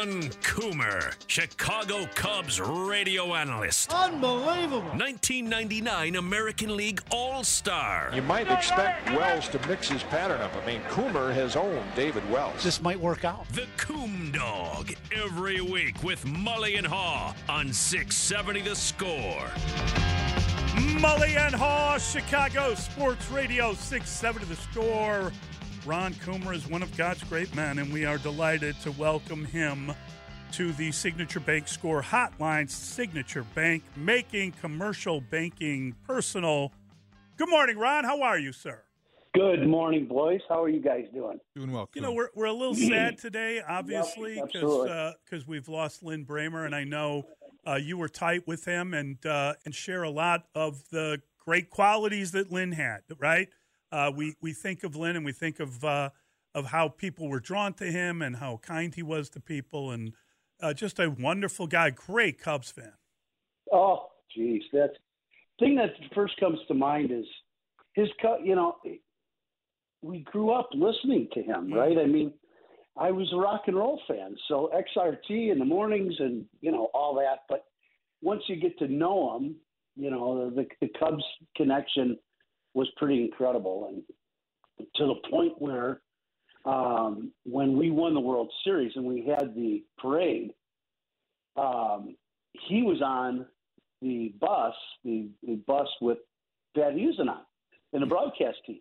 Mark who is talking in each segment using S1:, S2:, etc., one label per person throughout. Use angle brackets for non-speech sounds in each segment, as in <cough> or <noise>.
S1: Ron Coomer, Chicago Cubs radio analyst.
S2: Unbelievable.
S1: 1999 American League All Star.
S3: You might expect Wells to mix his pattern up. I mean, Coomer has owned David Wells.
S2: This might work out.
S1: The Coom Dog, every week with Mully and Haugh on 670 The Score.
S4: Mully and Haugh, Chicago Sports Radio 670 The Score. Ron Coomer is one of God's great men, and we are delighted to welcome him to the Signature Bank Score Hotline. Signature Bank, making commercial banking personal. Good morning, Ron. How are you, sir?
S5: Good morning, boys. How are you guys doing?
S6: Doing well.
S4: You know, we're, we're a little <clears throat> sad today, obviously,
S5: Yep,
S4: because
S5: absolutely.
S4: we've lost Lin Brehmer, and I know uh, you were tight with him and uh, and share a lot of the great qualities that Lin had. Right? Uh, we we think of Lin and we think of uh, of how people were drawn to him and how kind he was to people, and uh, just a wonderful guy. Great Cubs fan.
S5: Oh, geez, that's thing that first comes to mind is his. You know, we grew up listening to him, right? I mean, I was a rock and roll fan, so XRT in the mornings and you know all that. But once you get to know him, you know the the Cubs connection was pretty incredible, and to the point where um, when we won the World Series and we had the parade, um, he was on the bus, the, the bus with Pat Houston on, and the broadcast teams,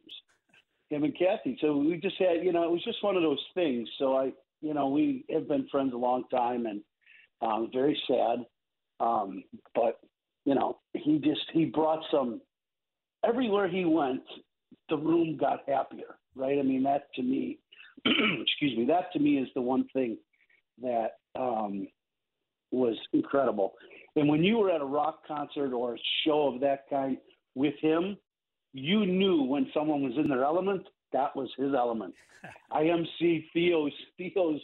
S5: him and Kathy. So we just had, you know, it was just one of those things. So I, you know, we have been friends a long time, and um, very sad. Um, but you know, he just he brought some. Everywhere he went, the room got happier, right? I mean, that to me, <clears throat> excuse me, that to me is the one thing that um, was incredible. And when you were at a rock concert or a show of that kind with him, you knew when someone was in their element, that was his element. <laughs> I MC Theo's Theo's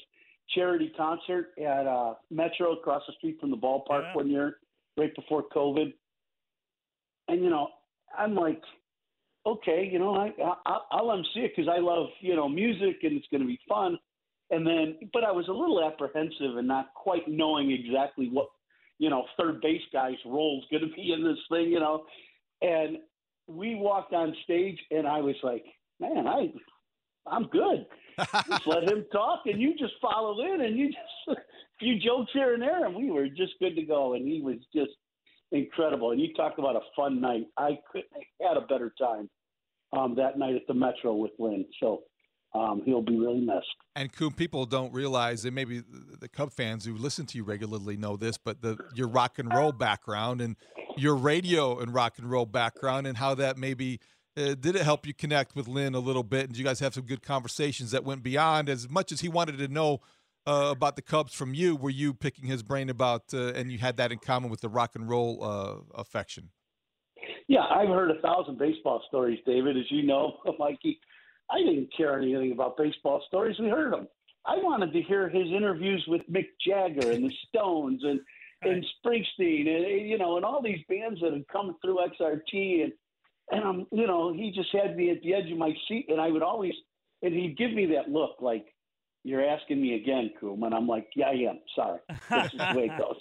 S5: charity concert at uh, Metro across the street from the ballpark
S4: Yeah.
S5: one year, right before COVID. And you know, I'm like, okay, you know, I, I I'll MC it because I love you know music and it's going to be fun. And then, but I was a little apprehensive and not quite knowing exactly what you know third base guy's role is going to be in this thing, you know. And we walked on stage, and I was like, man, I I'm good. <laughs> just let him talk, and you just follow in, and you just <laughs> a few jokes here and there, and we were just good to go. And he was just incredible. And you talk about a fun night. I couldn't have had a better time um, that night at the Metro with Lin. So um, he'll be really missed.
S6: And people don't realize, and maybe the Cub fans who listen to you regularly know this, but the your rock and roll background and your radio and rock and roll background, and how that maybe uh, did it help you connect with Lin a little bit? And you guys have some good conversations that went beyond as much as he wanted to know uh, about the Cubs from you? Were you picking his brain about, uh, and you had that in common with the rock and roll uh, affection?
S5: Yeah, I've heard a thousand baseball stories, David, as you know, <laughs> Mikey. I didn't care anything about baseball stories. We heard them. I wanted to hear his interviews with Mick Jagger and the <laughs> Stones and and Springsteen and you know and all these bands that have come through XRT and and I'm you know he just had me at the edge of my seat and I would always and he'd give me that look like you're asking me again, Coom, and I'm like, yeah, I am. Sorry, this is the way <laughs> it goes.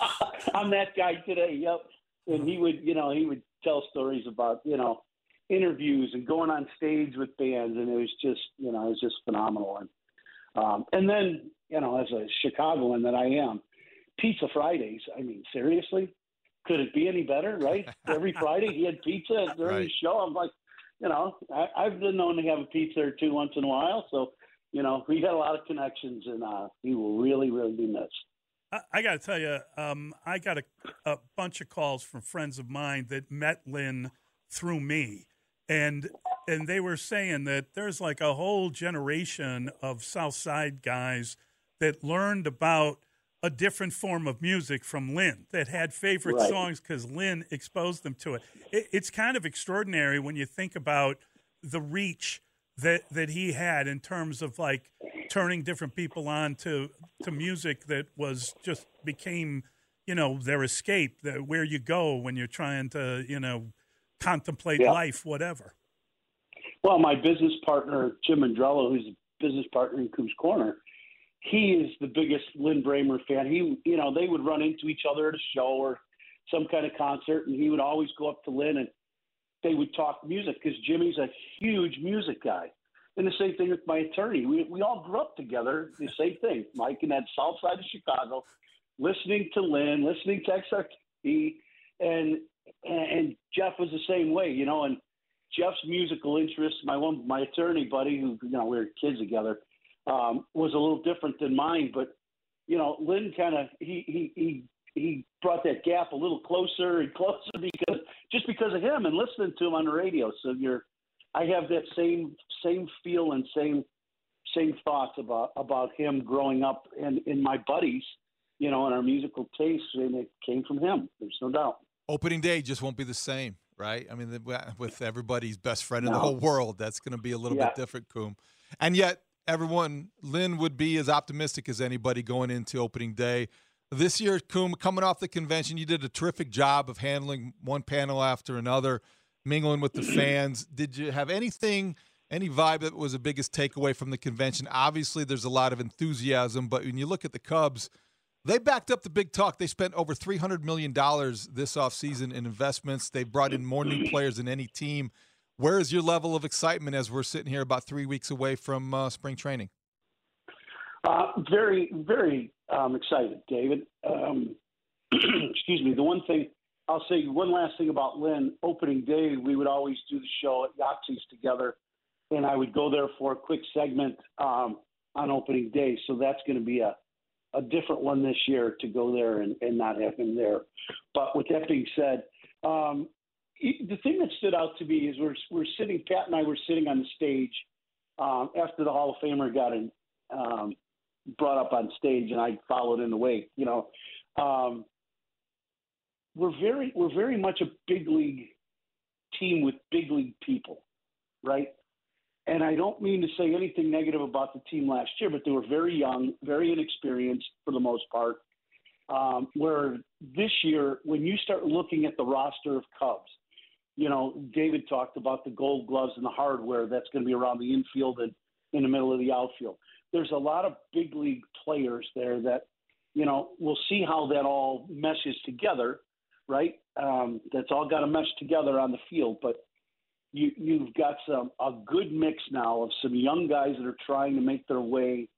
S5: <laughs> I'm that guy today. Yep. And he would, you know, he would tell stories about, you know, interviews and going on stage with bands, and it was just, you know, it was just phenomenal. And um, and then, you know, as a Chicagoan that I am, Pizza Fridays. I mean, seriously, could it be any better? Right? Every <laughs> Friday he had pizza during
S6: Right.
S5: the show. I'm like, you know, I, I've been known to have a pizza or two once in a while, so you know, we had a lot of connections, and uh, he will really, really be missed.
S4: I, I got to tell you, um, I got a, a bunch of calls from friends of mine that met Lin through me, and and they were saying that there's like a whole generation of South Side guys that learned about a different form of music from Lin that had favorite
S5: Right.
S4: songs because Lin exposed them to it. it. It's kind of extraordinary when you think about the reach that that he had in terms of like turning different people on to to music that was just became you know their escape the, where you go when you're trying to you know contemplate
S5: Yeah.
S4: life whatever
S5: Well, my business partner Jim Mandrello, who's a business partner in Coos Corner, he is the biggest Lin Brehmer fan. He, you know, they would run into each other at a show or some kind of concert, and he would always go up to Lin and they would talk music because Jimmy's a huge music guy. And the same thing with my attorney. We we all grew up together. The same thing. Mike in that south side of Chicago, listening to Lin, listening to XRT, and and Jeff was the same way, you know. And Jeff's musical interest, my one, my attorney buddy, who you know we were kids together, um, was a little different than mine. But you know, Lin kind of he he he he brought that gap a little closer and <laughs> closer because just because of him and listening to him on the radio. So you're, I have that same same feel and same same thoughts about about him growing up and in my buddies, you know, and our musical tastes, and it came from him. There's no doubt.
S6: Opening day just won't be the same, right? I mean, with everybody's best friend in the whole world, that's going to be a little
S5: Yeah.
S6: bit different, Coom. And yet, everyone, Lin would be as optimistic as anybody going into opening day. This year, Coom, coming off the convention, you did a terrific job of handling one panel after another, mingling with the <clears throat> fans. Did you have anything, any vibe that was the biggest takeaway from the convention? Obviously, there's a lot of enthusiasm, but when you look at the Cubs, they backed up the big talk. They spent over $300 million this offseason in investments. They brought in more new <clears throat> players than any team. Where is your level of excitement as we're sitting here about three weeks away from uh, spring training?
S5: Uh, very, very um, excited, David. Um, <clears throat> excuse me. The one thing I'll say, one last thing about Lin. Opening day, we would always do the show at Yak-Zies together, and I would go there for a quick segment um, on opening day. So that's going to be a a different one this year to go there and, and not have him there. But with that being said, um, the thing that stood out to me is we're we're sitting. Pat and I were sitting on the stage um, after the Hall of Famer got in, um, brought up on stage, and I followed in the wake. You know, um, we're very we're very much a big league team with big league people, right? And I don't mean to say anything negative about the team last year, but they were very young, very inexperienced for the most part. Um, where this year, when you start looking at the roster of Cubs, you know, David talked about the gold gloves and the hardware that's going to be around the infield and in the middle of the outfield. There's a lot of big league players there that, you know, we'll see how that all meshes together, right? Um, that's all got to mesh together on the field. But you, you've got some a good mix now of some young guys that are trying to make their way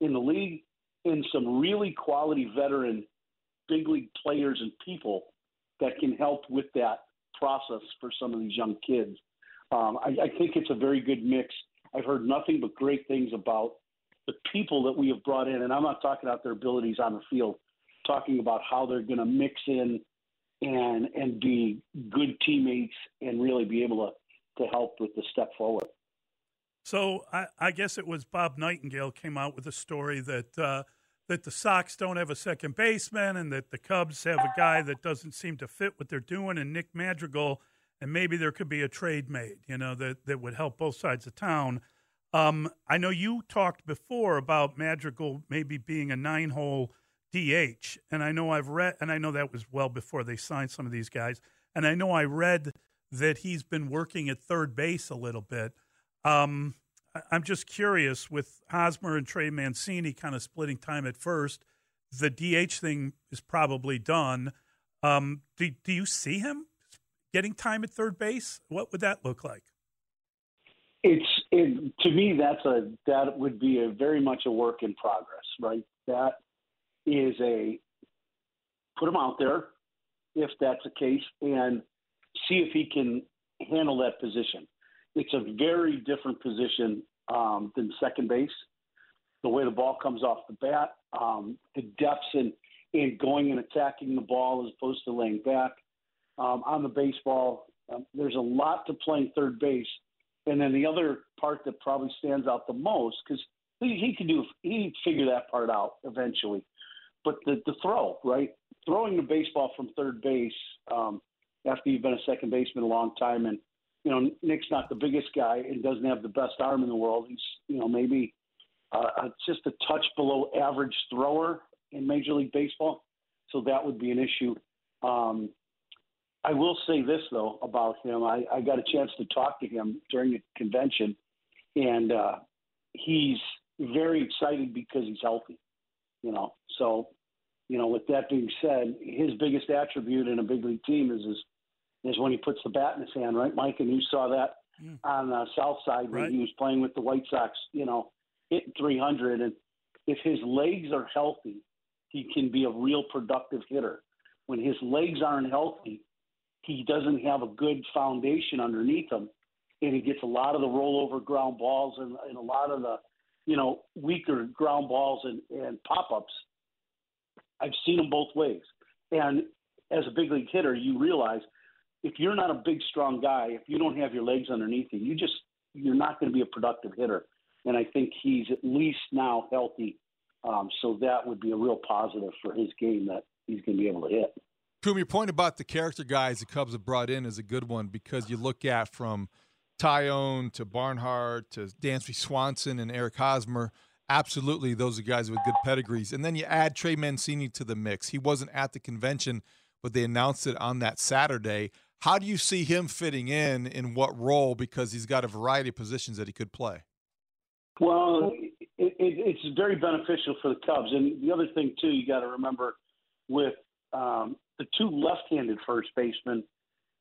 S5: in the league, and some really quality veteran big league players and people that can help with that process for some of these young kids. Um, I, I think it's a very good mix. I've heard nothing but great things about the people that we have brought in, and I'm not talking about their abilities on the field, talking about how they're going to mix in and and be good teammates and really be able to to help with the step forward.
S4: So I, I guess it was Bob Nightingale came out with a story that uh, that the Sox don't have a second baseman and that the Cubs have a guy that doesn't seem to fit what they're doing, and Nick Madrigal, and maybe there could be a trade made, you know, that that would help both sides of town. Um, I know you talked before about Madrigal maybe being a nine hole DH, and I know I've read, and I know that was well before they signed some of these guys, and I know I read that he's been working at third base a little bit. Um, I'm just curious with Hosmer and Trey Mancini kind of splitting time at first. The DH thing is probably done. Um, do, do you see him getting time at third base? What would that look like?
S5: It's it, to me that's a that would be a very much a work in progress, right? That is a put him out there if that's the case and see if he can handle that position. It's a very different position um, than second base. The way the ball comes off the bat, um, the depths in, in going and attacking the ball as opposed to laying back. Um, on the baseball, um, there's a lot to playing third base. And then the other part that probably stands out the most, because he, he can do, he figure that part out eventually. But the, the throw, right? Throwing the baseball from third base um, after you've been a second baseman a long time and you know, Nick's not the biggest guy and doesn't have the best arm in the world. He's, you know, maybe uh, just a touch below average thrower in Major League Baseball. So that would be an issue. Um, I will say this though about him. I, I got a chance to talk to him during the convention, and uh, he's very excited because he's healthy. You know, so you know. With that being said, his biggest attribute in a big league team is his is when he puts the bat in his hand, right, Mike? And you saw that mm. on the south side when right. he was playing with the White Sox, you know, hitting 300. And if his legs are healthy, he can be a real productive hitter. When his legs aren't healthy, he doesn't have a good foundation underneath him, and he gets a lot of the rollover ground balls and, and a lot of the, you know, weaker ground balls and, and pop ups. I've seen them both ways. And as a big league hitter, you realize if you're not a big, strong guy, if you don't have your legs underneath you, you just you're not going to be a productive hitter. And I think he's at least now healthy, um, so that would be a real positive for his game that he's going to be able to hit.
S6: Coom, your point about the character guys the Cubs have brought in is a good one because you look at from Taillon to Barnhart to Dansby Swanson and Eric Hosmer. Absolutely, those are guys with good pedigrees. And then you add Trey Mancini to the mix. He wasn't at the convention, but they announced it on that Saturday. How do you see him fitting in in what role? Because he's got a variety of positions that he could play.
S5: Well, it, it, it's very beneficial for the Cubs. And the other thing, too, you got to remember with um, the two left handed first basemen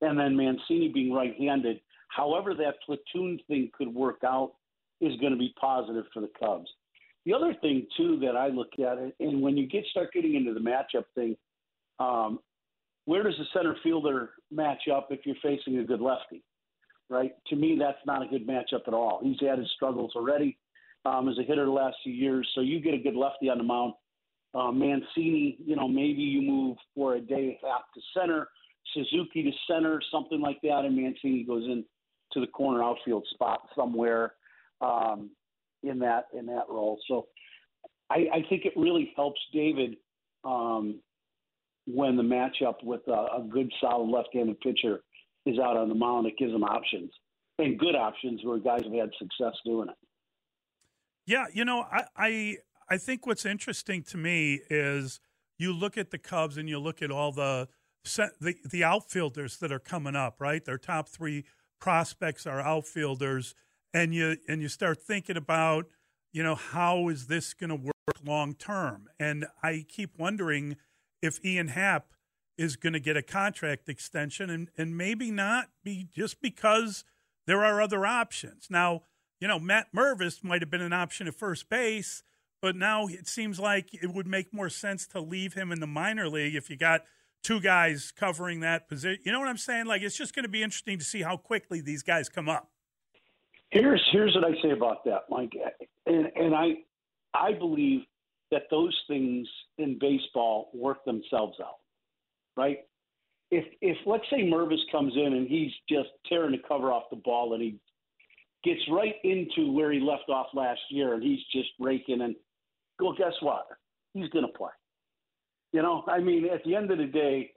S5: and then Mancini being right handed, however that platoon thing could work out is going to be positive for the Cubs. The other thing, too, that I look at it, and when you get start getting into the matchup thing, um, where does the center fielder match up if you're facing a good lefty? Right? To me, that's not a good matchup at all. He's had his struggles already um, as a hitter the last few years. So you get a good lefty on the mound. Uh, Mancini, you know, maybe you move for a day half to center, Suzuki to center, something like that, and Mancini goes in to the corner outfield spot somewhere um, in that in that role. So I, I think it really helps David um, when the matchup with a, a good, solid left-handed pitcher is out on the mound. It gives him options and good options where guys have had success doing it.
S4: Yeah, you know, I, I I think what's interesting to me is you look at the Cubs and you look at all the the the outfielders that are coming up, right? Their top three prospects are outfielders, and you and you start thinking about, you know, how is this going to work long term? And I keep wondering if Ian Happ is going to get a contract extension and, and maybe not be just because there are other options. Now, you know, Matt Mervis might have been an option at first base, but now it seems like it would make more sense to leave him in the minor league if you got two guys covering that position. You know what I'm saying? Like it's just going to be interesting to see how quickly these guys come up.
S5: Here's here's what I say about that, Mike, and and I I believe that those things in baseball work themselves out, right? If if let's say Mervis comes in and he's just tearing the cover off the ball and he gets right into where he left off last year and he's just raking and well guess what? He's gonna play. You know, I mean at the end of the day,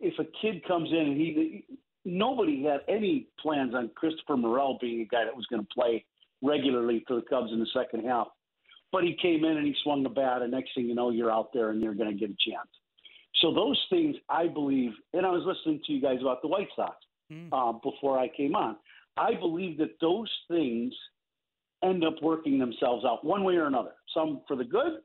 S5: if a kid comes in and he nobody had any plans on Christopher Morel being a guy that was gonna play regularly for the Cubs in the second half. But he came in and he swung the bat, and next thing you know, you're out there and you're going to get a chance. So those things, I believe, and I was listening to you guys about the White Sox mm. uh, before I came on. I believe that those things end up working themselves out one way or another. Some for the good,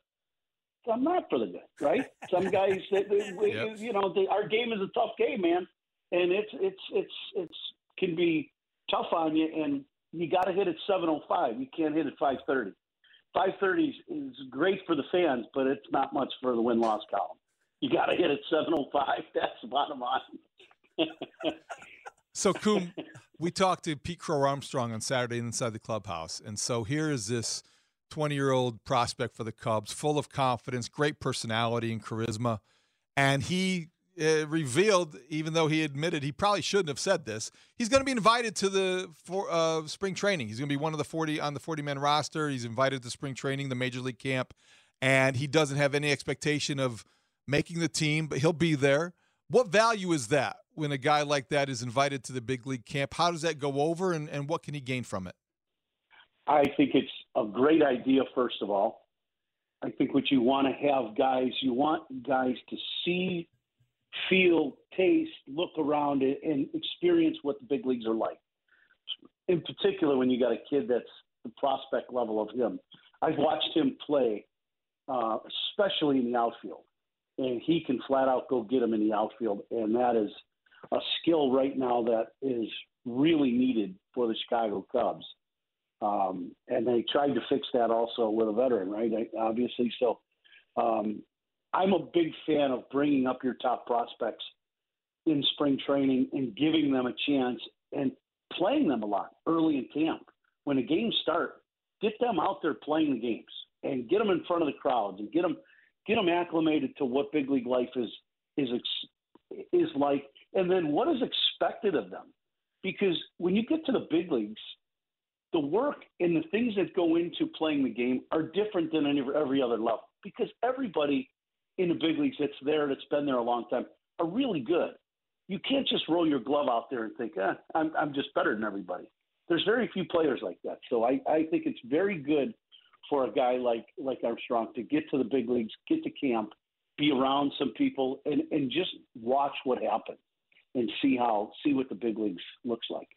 S5: some not for the good. Right? <laughs> some guys that yep. you know, the, our game is a tough game, man, and it's it's it's it's can be tough on you, and you got to hit at 7:05. You can't hit at 5:30. 5:30 is great for the fans, but it's not much for the win loss column. You got to hit at 7:05. <laughs> That's the bottom line. <laughs>
S6: so, Coom, we talked to Pete Crow Armstrong on Saturday inside the clubhouse, and so here is this 20 year old prospect for the Cubs, full of confidence, great personality and charisma, and he uh, revealed, even though he admitted he probably shouldn't have said this, he's going to be invited to the for, uh, spring training. He's going to be one of the 40 on the 40 man roster. He's invited to spring training, the major league camp, and he doesn't have any expectation of making the team, but he'll be there. What value is that when a guy like that is invited to the big league camp? How does that go over, and, and what can he gain from it?
S5: I think it's a great idea, first of all. I think what you want to have guys, you want guys to see feel, taste, look around, and experience what the big leagues are like. In particular, when you got a kid that's the prospect level of him. I've watched him play, uh, especially in the outfield, and he can flat out go get him in the outfield, and that is a skill right now that is really needed for the Chicago Cubs. Um, and they tried to fix that also with a veteran, right? Obviously, so um, I'm a big fan of bringing up your top prospects in spring training and giving them a chance and playing them a lot early in camp. When the games start, get them out there playing the games and get them in front of the crowds and get them get them acclimated to what big league life is is is like, and then what is expected of them. Because when you get to the big leagues, the work and the things that go into playing the game are different than any, every other level. Because everybody in the big leagues that's there, that's been there a long time, are really good. You can't just roll your glove out there and think, eh, I'm, I'm just better than everybody. There's very few players like that. So I, I think it's very good for a guy like, like Armstrong to get to the big leagues, get to camp, be around some people, and, and just watch what happens and see how see what the big leagues looks like.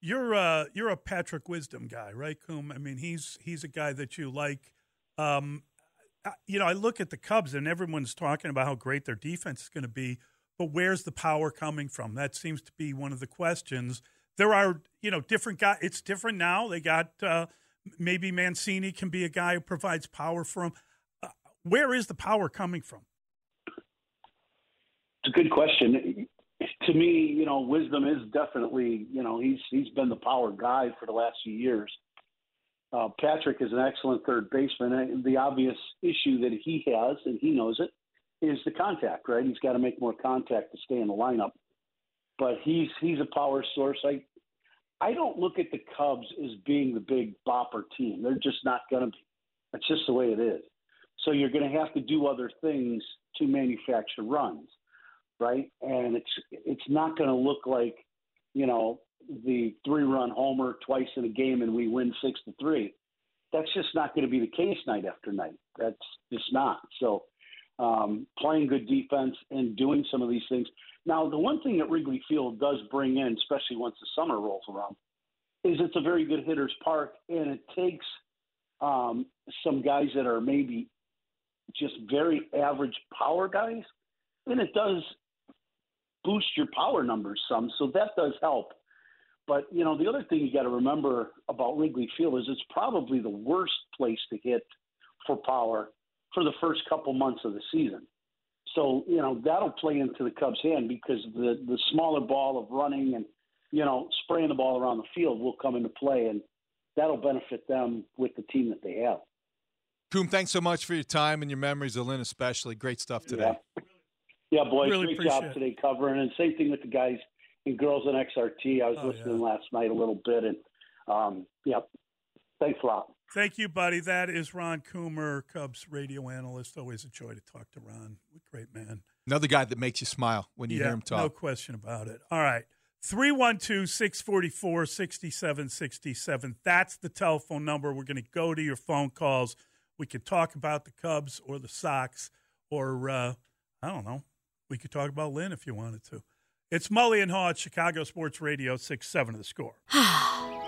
S4: You're uh you're a Patrick Wisdom guy, right, Coom? I mean, he's he's a guy that you like. Um, you know, I look at the Cubs and everyone's talking about how great their defense is going to be, but where's the power coming from? That seems to be one of the questions. There are, you know, different guys. It's different now. They got uh, maybe Mancini can be a guy who provides power for him. Uh, where is the power coming from?
S5: It's a good question. To me, you know, wisdom is definitely, you know, he's he's been the power guy for the last few years. Uh, Patrick is an excellent third baseman. And the obvious issue that he has, and he knows it, is the contact. Right, he's got to make more contact to stay in the lineup. But he's he's a power source. I I don't look at the Cubs as being the big bopper team. They're just not going to be. That's just the way it is. So you're going to have to do other things to manufacture runs, right? And it's it's not going to look like you know the three run homer twice in a game and we win six to three. That's just not going to be the case night after night. That's just not. So um, playing good defense and doing some of these things. Now, the one thing that Wrigley Field does bring in, especially once the summer rolls around, is it's a very good hitter's park, and it takes um, some guys that are maybe just very average power guys, and it does boost your power numbers some. So that does help. But you know, the other thing you got to remember about Wrigley Field is it's probably the worst place to hit for power for the first couple months of the season. So you know that'll play into the Cubs' hand because the the smaller ball of running and you know spraying the ball around the field will come into play, and that'll benefit them with the team that they have.
S6: Coom, thanks so much for your time and your memories, Lin especially. Great stuff today.
S5: Yeah, yeah boys, really great job today covering, and same thing with the guys and girls in XRT. I was oh, listening yeah. last night a little bit, and um, yeah, thanks a lot.
S4: Thank you, buddy. That is Ron Coomer, Cubs radio analyst. Always a joy to talk to Ron. Great man.
S6: Another guy that makes you smile when you
S4: yeah,
S6: hear him talk.
S4: No question about it. All right. 312 644 6767. That's the telephone number. We're going to go to your phone calls. We could talk about the Cubs or the Sox, or uh, I don't know. We could talk about Lin if you wanted to. It's Mully and Haugh at Chicago Sports Radio, 6 7 of the score. <sighs> <sighs>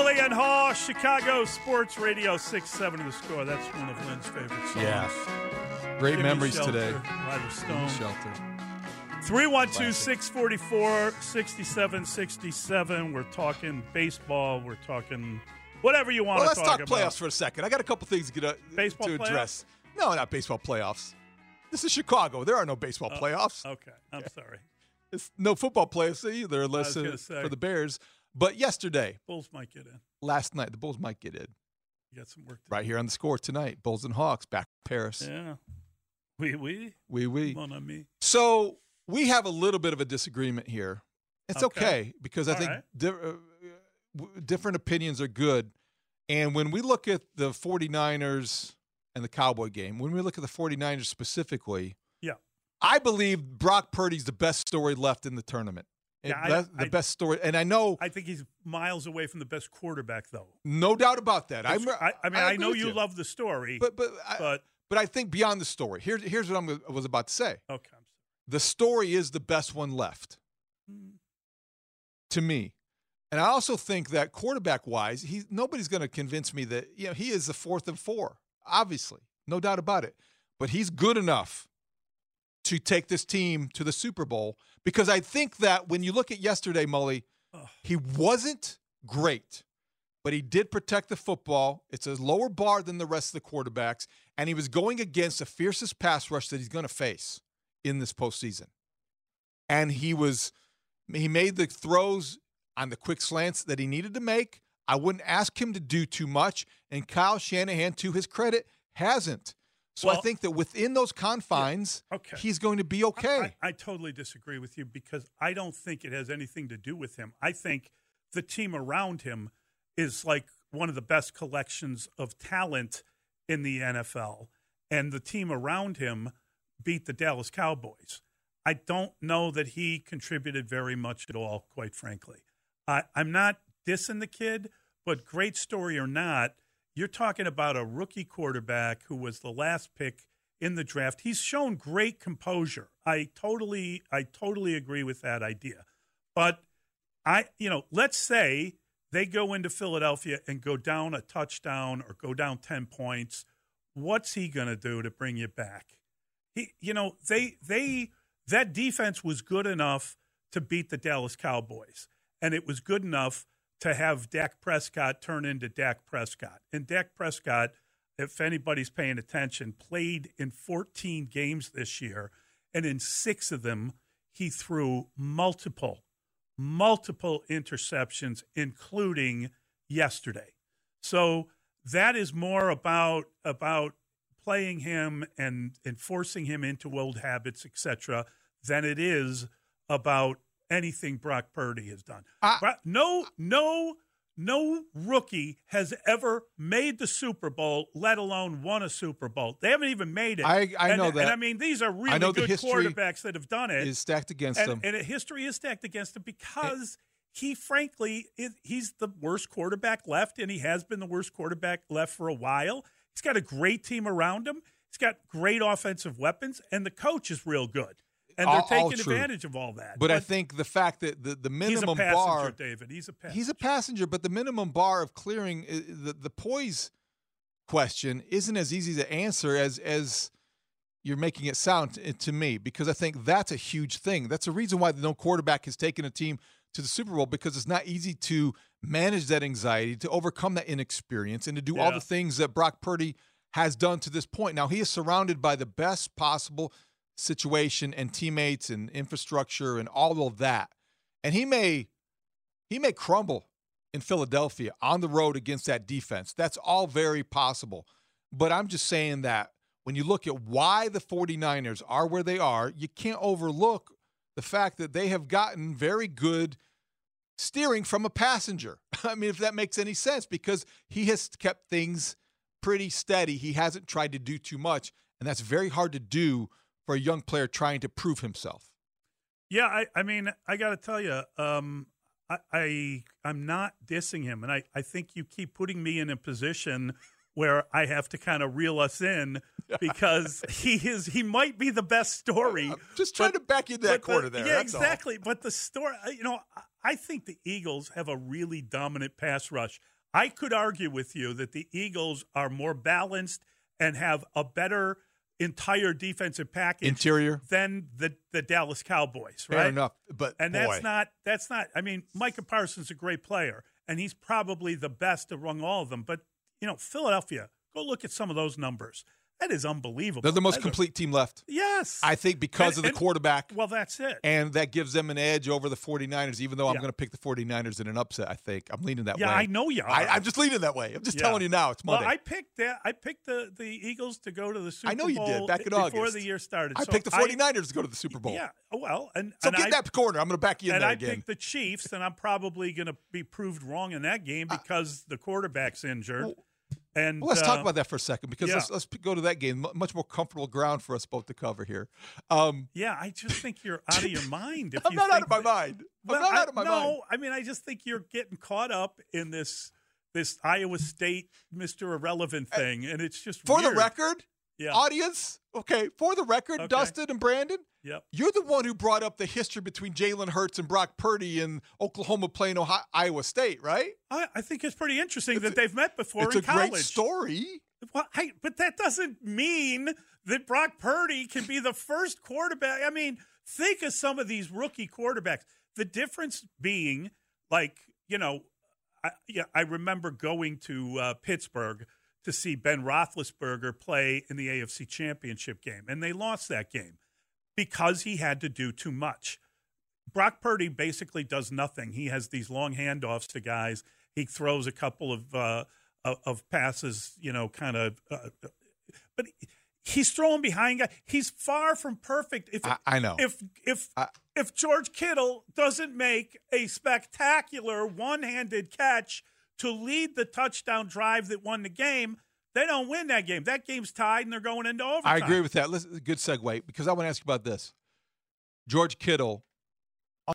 S4: Mully and Haugh, Chicago Sports Radio, 6 7 of the score. That's one of Lin's favorite songs.
S6: Yeah. Great
S4: Gimme
S6: memories
S4: Shelter,
S6: today. Jimmy
S4: Stone.
S6: Shelter.
S4: 312 644 6767. We're talking baseball. We're talking whatever you want
S6: Well,
S4: to
S6: let's talk playoffs for a second. I got a couple things to get uh,
S4: Baseball
S6: to
S4: playoffs?
S6: address. No, not baseball playoffs. This is Chicago. There are no baseball playoffs.
S4: Okay, I'm sorry.
S6: It's no football playoffs either, unless
S4: was gonna say.
S6: for the Bears. But yesterday,
S4: Bulls might get in.
S6: last night, the Bulls might get in.
S4: You got some work to
S6: Right here on the score tonight. Bulls and Hawks back in Paris.
S4: Yeah. Oui, oui.
S6: Oui, oui.
S4: Mon ami.
S6: So we have a little bit of a disagreement here. It's okay,
S4: Okay.
S6: because I
S4: All
S6: think
S4: right.
S6: di- uh, different opinions are good. And when we look at the 49ers and the Cowboy game, when we look at the 49ers specifically,
S4: Yeah.
S6: I believe Brock Purdy's the best story left in the tournament.
S4: Yeah, I-
S6: the
S4: I-
S6: best story. And I know,
S4: I think he's miles away from the best quarterback, though.
S6: no doubt about that.
S4: I, I mean, I,
S6: agree
S4: know
S6: with
S4: you, love the story,
S6: but but I,
S4: but
S6: but I think beyond the story. Here's here's what I'm, I was about to say.
S4: okay.
S6: The story is the best one left
S4: Hmm.
S6: to me. And I also think that quarterback wise, he nobody's going to convince me that you know he is the fourth and four. Obviously, no doubt about it. But he's good enough to take this team to the Super Bowl because I think that when you look at yesterday, Mully, he wasn't great, but he did protect the football. It's a lower bar than the rest of the quarterbacks, and he was going against the fiercest pass rush that he's going to face in this postseason. And he was he made the throws on the quick slants that he needed to make. I wouldn't ask him to do too much, and Kyle Shanahan, to his credit, hasn't. So I think that within those confines,
S4: Okay.
S6: he's going to be okay.
S4: I, I totally disagree with you because I don't think it has anything to do with him. I think the team around him is like one of the best collections of talent in the NFL, and the team around him beat the Dallas Cowboys. I don't know that he contributed very much at all, quite frankly. I, I'm not dissing the kid, but great story or not, you're talking about a rookie quarterback who was the last pick in the draft. He's shown great composure. I totally I totally agree with that idea. But I you know, let's say they go into Philadelphia and go down a touchdown or go down 10 points, what's he going to do to bring you back? He, you know, they, they, that defense was good enough to beat the Dallas Cowboys, and it was good enough to have Dak Prescott turn into Dak Prescott. And Dak Prescott, if anybody's paying attention, played in 14 games this year, and in six of them, he threw multiple, multiple interceptions, including yesterday. So that is more about about playing him and, and forcing him into old habits, etc., than it is about anything Brock Purdy has done.
S6: I,
S4: no, no, no rookie has ever made the Super Bowl, let alone won a Super Bowl. They haven't even made it.
S6: I, I
S4: and,
S6: know that.
S4: And I mean, these are really good quarterbacks that have done it.
S6: Is stacked against
S4: and,
S6: them.
S4: and history is stacked against him eh. because he, frankly, is, he's the worst quarterback left, and he has been the worst quarterback left for a while. He's got a great team around him. He's got great offensive weapons, and the coach is real good and they're
S6: All- all
S4: taking
S6: true.
S4: advantage of all that.
S6: But, I think the fact that the, the
S4: he's a
S6: minimum
S4: passenger,
S6: bar
S4: David. He's a passenger.
S6: He's a passenger, but the minimum bar of clearing the the poise question isn't as easy to answer as as you're making it sound to me because I think that's a huge thing. That's a reason why no quarterback has taken a team to the Super Bowl because it's not easy to manage that anxiety, to overcome that inexperience, and to do all the things that Brock Purdy has done to this point. Now he is surrounded by the best possible situation and teammates and infrastructure and all of that. And he may he may crumble in Philadelphia on the road against that defense. That's all very possible. But I'm just saying that when you look at why the 49ers are where they are, you can't overlook the fact that they have gotten very good steering from a passenger. <laughs> I mean, if that makes any sense, because he has kept things pretty steady. He hasn't tried to do too much, and that's very hard to do for a young player trying to prove himself.
S4: Yeah, I, I mean, I got to tell you, um, I, I I'm not dissing him, and I, I think you keep putting me in a position where I have to kind of reel us in <laughs> because he is he might be the best story.
S6: Just trying to back you in that
S4: but the-
S6: corner there.
S4: Yeah,
S6: that's all.
S4: exactly. But the story, you know, I think the Eagles have a really dominant pass rush. I could argue with you that the Eagles are more balanced and have a better entire defensive package
S6: Interior.
S4: than the the Dallas Cowboys,
S6: Fair
S4: right?
S6: enough. But
S4: and
S6: boy.
S4: that's not that's not. I mean, Micah Parsons is a great player, and he's probably the best among all of them. But you know, Philadelphia, go look at some of those numbers. That is unbelievable.
S6: They're the most
S4: That is-
S6: complete team left.
S4: Yes,
S6: I think because
S4: And-
S6: of the
S4: and-
S6: quarterback.
S4: Well, that's it.
S6: And that gives them an edge over the 49ers, even though I'm going to pick the 49ers in an upset, I think. I'm leaning that
S4: Yeah,
S6: way.
S4: Yeah, I know you are.
S6: I, am just leaning that way. I'm just
S4: Yeah.
S6: telling you now. It's Monday.
S4: Well, I picked that. I picked the, the Eagles to go to the Super Bowl.
S6: I know
S4: Bowl
S6: you did back in
S4: before
S6: August.
S4: the year started.
S6: I
S4: So
S6: picked the 49ers to go to the Super Bowl.
S4: Yeah. oh, Well, and
S6: So
S4: and
S6: get
S4: I,
S6: that corner. I'm going to back you in
S4: and
S6: there
S4: I
S6: again.
S4: picked the Chiefs, and I'm probably going to be proved wrong in that game because the quarterback's injured. And
S6: Well, let's talk
S4: uh,
S6: about that for a second because
S4: yeah.
S6: let's, let's go to that game. M- Much more comfortable ground for us both to cover here. Um,
S4: Yeah, I just think you're <laughs> out of your mind. If
S6: I'm
S4: you
S6: not out of my
S4: that-
S6: mind. I'm
S4: Well,
S6: not
S4: I-
S6: out of my
S4: no,
S6: mind.
S4: No, I mean, I just think you're getting caught up in this this Iowa State Mr. Irrelevant thing, and it's just
S6: For the record,
S4: Yeah.
S6: audience, okay, for the record,
S4: Okay.
S6: Dustin and Brandon,
S4: Yep.
S6: you're the one who brought up the history between Jalen Hurts and Brock Purdy and Oklahoma playing Ohio, Iowa State, right?
S4: I, I think it's pretty interesting that they've met before
S6: it's
S4: in
S6: a
S4: college.
S6: great story.
S4: Well, I, but that doesn't mean that Brock Purdy can be the first quarterback. I mean, think of some of these rookie quarterbacks. The difference being, like, you know, I, yeah, I remember going to uh, Pittsburgh to see Ben Roethlisberger play in the AFC Championship game, and they lost that game because he had to do too much. Brock Purdy basically does nothing. He has these long handoffs to guys. He throws a couple of uh, of, passes, you know, kind of. Uh, but he's throwing behind guys. He's far from perfect. If
S6: I- I know.
S4: If if if George Kittle doesn't make a spectacular one-handed catch to lead the touchdown drive that won the game, they don't win that game. That game's tied, and they're going into overtime.
S6: I agree with that. Listen, good segue because I want to ask you about this. George Kittle,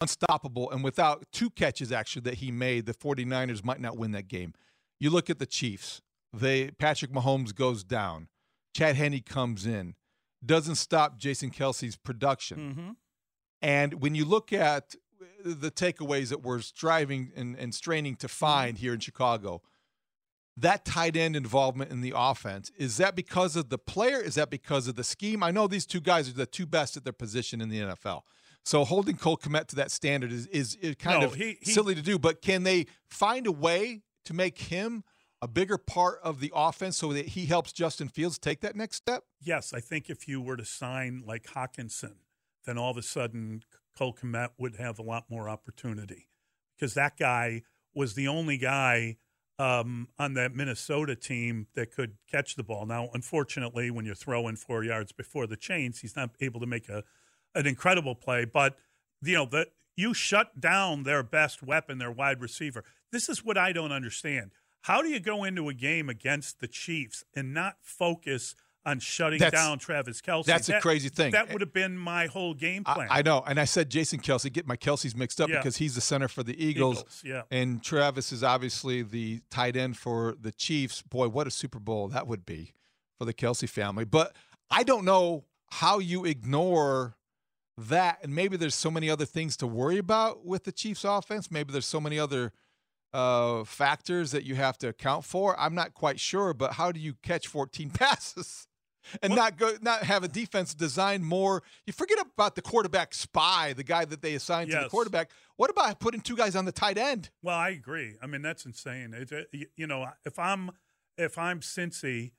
S6: unstoppable, and without two catches actually that he made, the 49ers might not win that game. You look at the Chiefs. They Patrick Mahomes goes down. Chad Henne comes in. Doesn't stop Jason Kelce's production.
S4: Mm-hmm.
S6: And when you look at the takeaways that we're striving and, and straining to find here in Chicago. That tight end involvement in the offense is that because of the player? Is that because of the scheme? I know these two guys are the two best at their position in the NFL. So holding Cole Kmet to that standard is is, is kind
S4: No,
S6: of
S4: he- he-
S6: silly to do. But can they find a way to make him a bigger part of the offense so that he helps Justin Fields take that next step?
S4: Yes, I think if you were to sign like Hockenson, then all of a sudden Cole Kmet would have a lot more opportunity because that guy was the only guy um, on that Minnesota team that could catch the ball. Now, unfortunately, when you're throwing four yards before the chains, he's not able to make a an incredible play. But you know that you shut down their best weapon, their wide receiver. This is what I don't understand. How do you go into a game against the Chiefs and not focus on shutting
S6: That's-
S4: down Travis Kelce?
S6: that's a crazy thing.
S4: That would have been my whole game plan.
S6: I, I know, and I said Jason Kelce. Get my Kelces mixed up
S4: Yeah.
S6: because he's the center for the Eagles,
S4: Eagles, yeah.
S6: and Travis is obviously the tight end for the Chiefs. Boy, what a Super Bowl that would be for the Kelce family. But I don't know how you ignore that, and maybe there's so many other things to worry about with the Chiefs' offense. Maybe there's so many other uh, factors that you have to account for. I'm not quite sure, but how do you catch 14 <laughs> passes? And not go not have a defense designed more you forget about the quarterback spy the guy that they assigned to the quarterback what about putting two guys on the tight end
S4: Well, I agree. I mean, that's insane. It, you know, if I'm if I'm Cincy,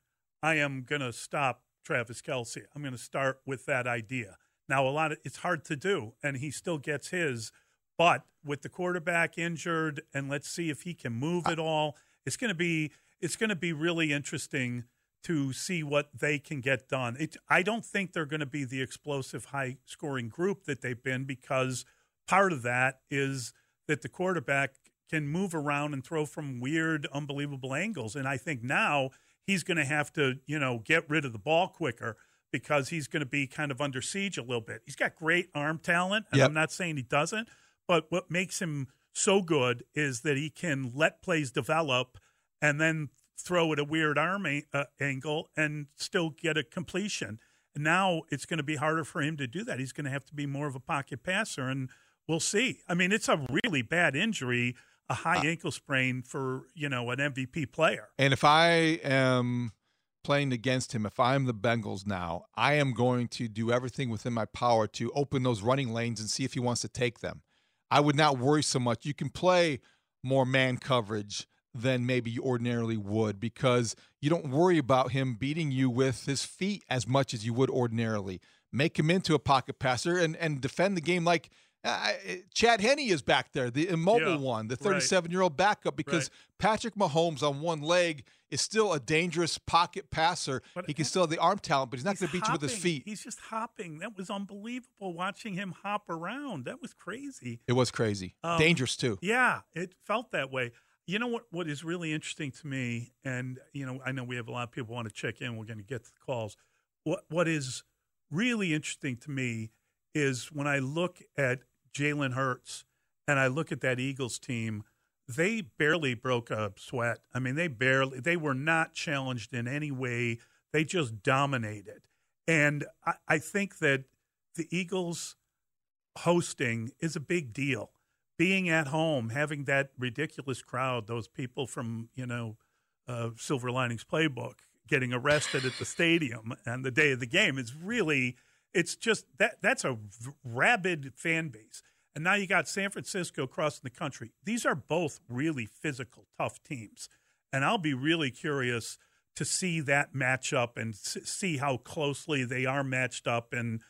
S4: I am going to stop Travis Kelce. I'm going to start with that idea. Now, a lot of it's hard to do, and he still gets his. But with the quarterback injured, and let's see if he can move at all. It's going to be it's going to be really interesting to see what they can get done. It, I don't think they're going to be the explosive, high scoring group that they've been because part of that is that the quarterback can move around and throw from weird, unbelievable angles. And I think now he's going to have to, you know, get rid of the ball quicker because he's going to be kind of under siege a little bit. He's got great arm talent, and
S6: Yep.
S4: I'm not saying he doesn't, but what makes him so good is that he can let plays develop and then throw at a weird arm a- uh, angle and still get a completion. Now it's going to be harder for him to do that. He's going to have to be more of a pocket passer, and we'll see. I mean, it's a really bad injury, a high ankle sprain for you know an MVP player.
S6: and if i am playing against him if i'm the bengals now i am going to do everything within my power to open those running lanes and see if he wants to take them i would not worry so much you can play more man coverage than maybe you ordinarily would because you don't worry about him beating you with his feet as much as you would ordinarily. Make him into a pocket passer and, and defend the game like uh, Chad Henne is back there, the immobile
S4: Yeah,
S6: one, the 37 year old backup, because Patrick Mahomes on one leg is still a dangerous pocket passer.
S4: But
S6: he can still have the arm talent, but he's not going to beat you with his feet.
S4: He's just hopping. That was unbelievable watching him hop around. That was crazy.
S6: It was crazy.
S4: Um,
S6: Dangerous too.
S4: Yeah, it felt that way. You know what? What is really interesting to me, and you know, I know we have a lot of people want to check in. We're going to get to the calls. What What is really interesting to me is when I look at Jalen Hurts and I look at that Eagles team. They barely broke a sweat. I mean, they barely. They were not challenged in any way. They just dominated, and I, I think that the Eagles hosting is a big deal. Being at home, having that ridiculous crowd, those people from, you know, uh, Silver Linings Playbook getting arrested at the stadium on the day of the game is really, it's just that that's a rabid fan base. And now you got San Francisco crossing the country. These are both really physical, tough teams. And I'll be really curious to see that matchup and s- see how closely they are matched up. And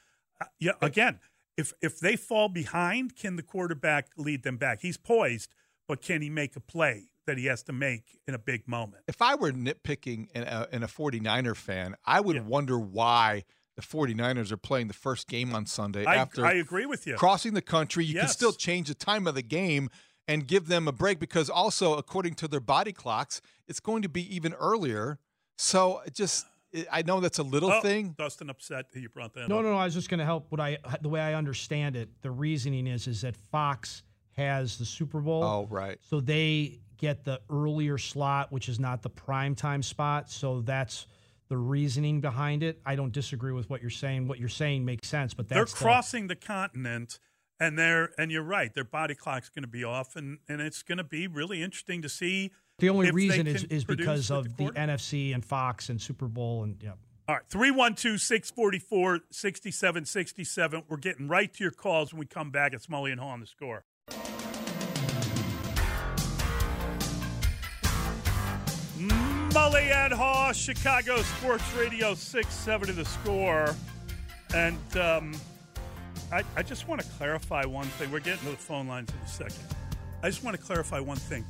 S4: uh, yeah, again, if if they fall behind, can the quarterback lead them back? He's poised, but can he make a play that he has to make in a big moment?
S6: if I were nitpicking and a, and a 49er fan, I would wonder why the 49ers are playing the first game on Sunday
S4: I-
S6: after
S4: I agree with you.
S6: crossing the country. You can still change the time of the game and give them a break because also according to their body clocks, it's going to be even earlier. So just I know that's a little
S4: Oh,
S6: thing.
S4: Dustin upset that you brought that
S7: No,
S4: up.
S7: no, no. I was just going to help. What I the way I understand it, the reasoning is is that Fox has the Super Bowl.
S6: Oh, right.
S7: So they get the earlier slot, which is not the prime time spot. So that's the reasoning behind it. I don't disagree with what you're saying. What you're saying makes sense, but
S4: They're
S7: that's the-
S4: crossing the continent, and they're and you're right, their body clock's going to be off, and and it's going to be really interesting to see.
S7: The only reason is, is because of the,
S4: quarterback.
S7: NFC and Fox and Super Bowl and yeah.
S4: All right, 312 644 6767. We're getting right to your calls when we come back. It's Mully and Haugh on the score. Mully and Haugh, Chicago Sports Radio 670 the score. And um, I, I just want to clarify one thing. We're getting to the phone lines in a second. I just want to clarify one thing.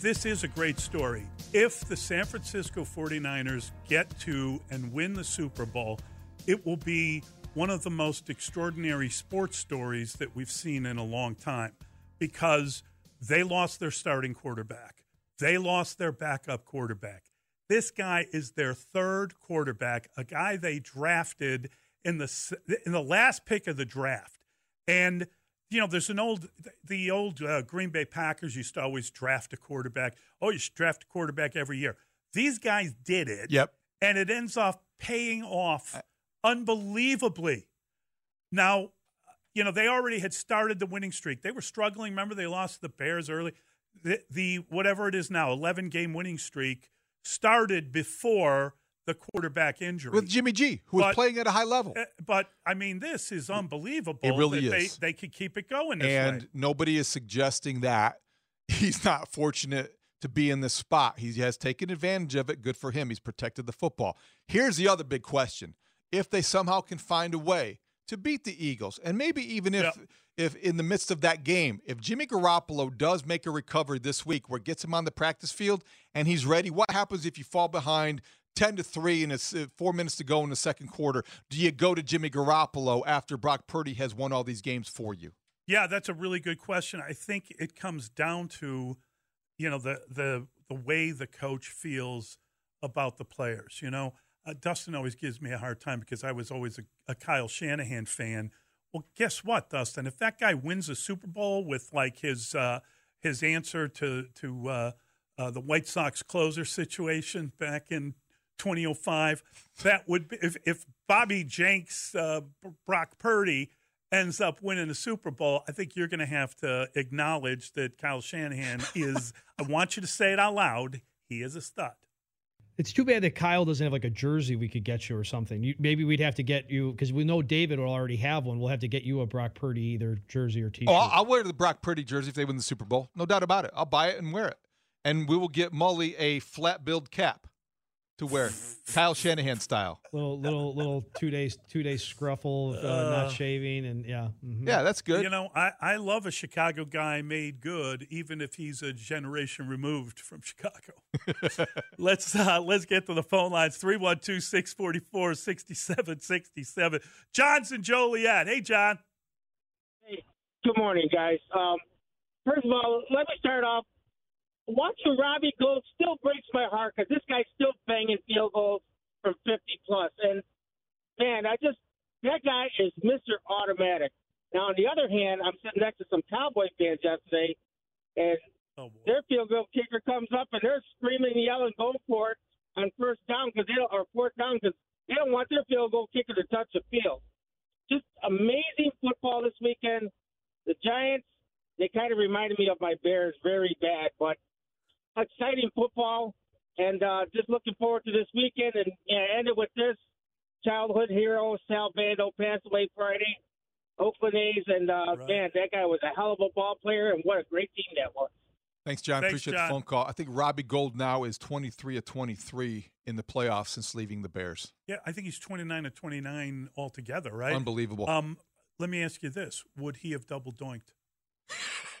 S4: This is a great story. If the San Francisco 49ers get to and win the Super Bowl, it will be one of the most extraordinary sports stories that we've seen in a long time because they lost their starting quarterback. They lost their backup quarterback. This guy is their third quarterback, a guy they drafted in the in the last pick of the draft. And you know, there's an old the old uh, Green Bay Packers used to always draft a quarterback. Oh, you should draft a quarterback every year. These guys did it.
S6: Yep.
S4: And it ends off paying off unbelievably. Now, you know, they already had started the winning streak. They were struggling. Remember, they lost to the Bears early. The, the whatever it is now, 11 game winning streak started before the quarterback injury
S6: with Jimmy G, who was playing at a high level.
S4: Uh, But I mean, this is unbelievable.
S6: It really
S4: that
S6: is.
S4: They, they could keep it going this
S6: and
S4: way.
S6: nobody is suggesting that <laughs> he's not fortunate to be in this spot. He has taken advantage of it. Good for him. He's protected the football. Here's the other big question: If they somehow can find a way to beat the Eagles, and maybe even if if in the midst of that game, if Jimmy Garoppolo does make a recovery this week where it gets him on the practice field and he's ready, what happens if you fall behind? 10 to 3 and it's uh, 4 minutes to go in the second quarter. Do you go to Jimmy Garoppolo after Brock Purdy has won all these games for you?
S4: Yeah, that's a really good question. I think it comes down to, you know, the the the way the coach feels about the players. You know, uh, Dustin always gives me a hard time because I was always a, a Kyle Shanahan fan. Well, guess what, Dustin? If that guy wins a Super Bowl with like his uh, his answer to to uh, uh, the White Sox closer situation back in 2005, that would be if, if Bobby Jenks, uh, Brock Purdy ends up winning the Super Bowl, I think you're going to have to acknowledge that Kyle Shanahan <laughs> is. I want you to say it out loud. He is a stud.
S7: It's too bad that Kyle doesn't have like a jersey we could get you or something. You, maybe we'd have to get you because we know David will already have one. We'll have to get you a Brock Purdy either jersey or T-shirt.
S6: Oh, I'll, I'll wear the Brock Purdy jersey if they win the Super Bowl. No doubt about it. I'll buy it and wear it. And we will get Mully a flat build cap to wear, Kyle Shanahan style.
S7: little little little two days two days scruffle, uh,
S4: Uh,
S7: not shaving, and yeah, mhm.
S6: Yeah, that's good.
S4: You know, I, I love a Chicago guy made good, even if he's a generation removed from Chicago. <laughs> let's uh, let's get to the phone lines 312 644 6767. Johnson Joliet. Hey, John.
S8: Hey, good morning, guys. Um, first of all, let me start off. Watching Robbie Gould still breaks my heart because this guy's still banging field goals from 50 plus. And man, I just that guy is Mr. Automatic. Now, on the other hand, I'm sitting next to some Cowboy fans yesterday, and oh, their field goal kicker comes up and they're screaming, and yelling, "Go for it!" on first down because they don't, or fourth down because they don't want their field goal kicker to touch the field. Just amazing football this weekend. The Giants, they kind of reminded me of my Bears very bad, but exciting football. And uh, just looking forward to this weekend and yeah, end it with this childhood hero, Sal Bando, passed away Friday. Oakland A's, and uh, man, that guy was a hell of a ball player, and what a great team that was.
S6: Thanks, John.
S4: Thanks,
S6: Appreciate
S4: John.
S6: the phone call. I think Robbie Gould now is 23 of 23 in the playoffs since leaving the Bears.
S4: Yeah, I think he's 29 to 29 altogether, right?
S6: Unbelievable.
S4: Um, let me ask you this: Would he have double doinked? <laughs>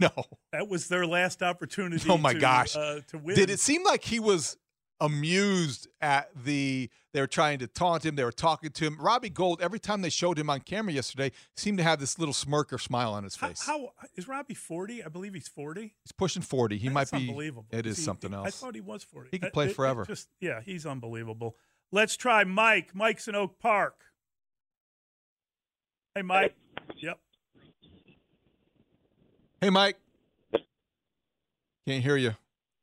S6: no.
S4: That was their last opportunity.
S6: Oh my
S4: to,
S6: gosh.
S4: Uh, to win.
S6: Did it seem like he was amused at the they were trying to taunt him, they were talking to him. Robbie Gould, every time they showed him on camera yesterday, seemed to have this little smirk or smile on his
S4: How,
S6: face.
S4: how is Robbie 40? I believe he's 40.
S6: He's pushing 40. He might be
S4: unbelievable.
S6: It is
S4: He-
S6: something else.
S4: I thought he was 40.
S6: He could play
S4: it- it
S6: forever.
S4: just yeah, he's unbelievable. Let's try Mike. Mike's in Oak Park. Hey, Mike. Yep.
S6: Hey Mike. Can't hear you.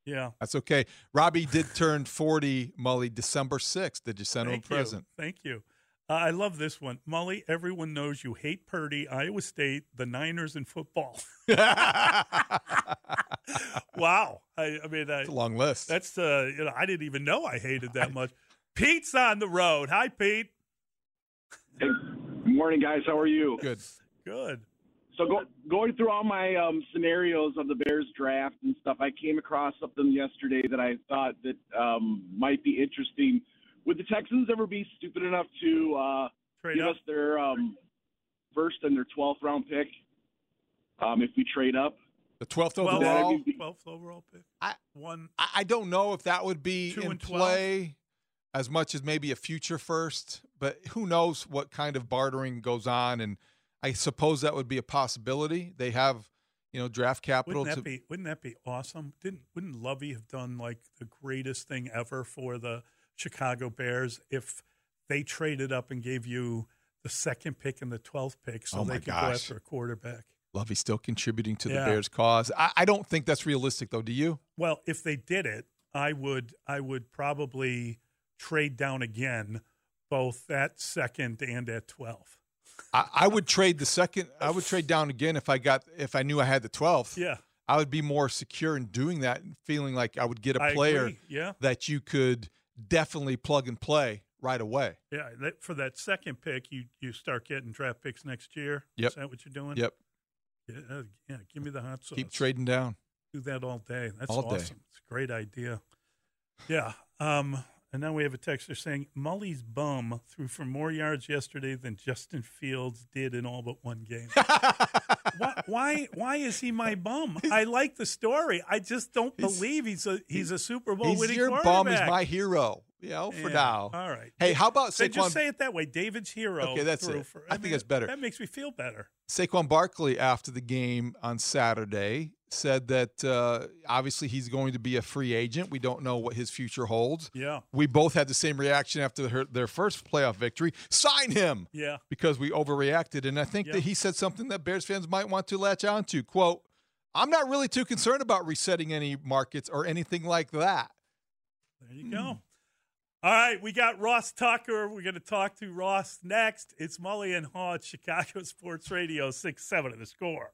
S4: Yeah.
S6: That's okay. Robbie did turn 40, Molly, December 6th. Did you send him a
S4: Thank you.
S6: present?
S4: Thank you. Uh, I love this one. Molly, everyone knows you hate Purdy, Iowa State, the Niners, and football. <laughs> wow. I, I mean, I,
S6: It's a long list.
S4: That's, uh, you know, I didn't even know I hated that much. Pete's on the road. Hi, Pete.
S9: Good morning, guys. How are you?
S6: Good.
S4: Good.
S9: So go, going through all my um, scenarios of the Bears draft and stuff, I came across something yesterday that I thought that um, might be interesting. Would the Texans ever be stupid enough to uh,
S4: Trade
S9: give
S4: up?
S9: us their um, first and their twelfth round pick um, if we trade up?
S6: The 12th
S4: 12th
S6: overall.
S4: 12th overall pick.
S6: I,
S4: One.
S6: I I don't know if that would be in
S4: and 12?
S6: play as much as maybe a future first, but who knows what kind of bartering goes on. And I suppose that would be a possibility. They have, you know, draft capital
S4: Wouldn't that
S6: to
S4: be wouldn't that be awesome? Didn't wouldn't Lovie have done like the greatest thing ever for the Chicago Bears if they traded up and gave you the second pick and the twelfth pick so
S6: Oh
S4: they could go after a quarterback?
S6: Lovie still contributing to the Bears' cause. I, I don't think that's realistic, though. Do you?
S4: Well, if they did it, I would I would probably trade down again, both at second and at twelve.
S6: I, I would trade the second. I would trade down again if I got if I knew I had the 12th.
S4: Yeah.
S6: I would be more secure in doing that and feeling like I would get a player
S4: yeah.
S6: that you could definitely plug and play right away.
S4: Yeah, that, for that second pick, you you start getting draft picks next year.
S6: Yep.
S4: Is that what you're doing?
S6: Yep.
S4: Yeah, yeah. Give me the hot sauce.
S6: Keep trading down.
S4: Do that all day. That's
S6: All day.
S4: awesome. It's a great idea. Yeah. Um, and now we have a texter saying Mully's bum threw for more yards yesterday than Justin Fields did in all but one game. <laughs> why, why? Why is he my bum? I like the story. I just don't believe he's a he's a Super Bowl
S6: He's
S4: winning
S6: your
S4: quarterback.
S6: bum. He's my hero. You know, for
S4: Yeah,
S6: now.
S4: All right.
S6: Hey, how about Saquon?
S4: just say it that way. David's hero.
S6: Okay, that's it.
S4: For,
S6: I think that's better.
S4: That makes me feel better.
S6: Saquon Barkley, after the game on Saturday, said that uh, obviously he's going to be a free agent. We don't know what his future holds.
S4: Yeah.
S6: We both had the same reaction after her, their first playoff victory. Sign him.
S4: Yeah.
S6: Because we overreacted. And I think
S4: Yeah.
S6: that he said something that Bears fans might want to latch on to. Quote, I'm not really too concerned about resetting any markets or anything like that.
S4: There you go. All right, we got Ross Tucker. We're going to talk to Ross next. It's Mully and Haugh at Chicago Sports Radio, 6 7 of the score.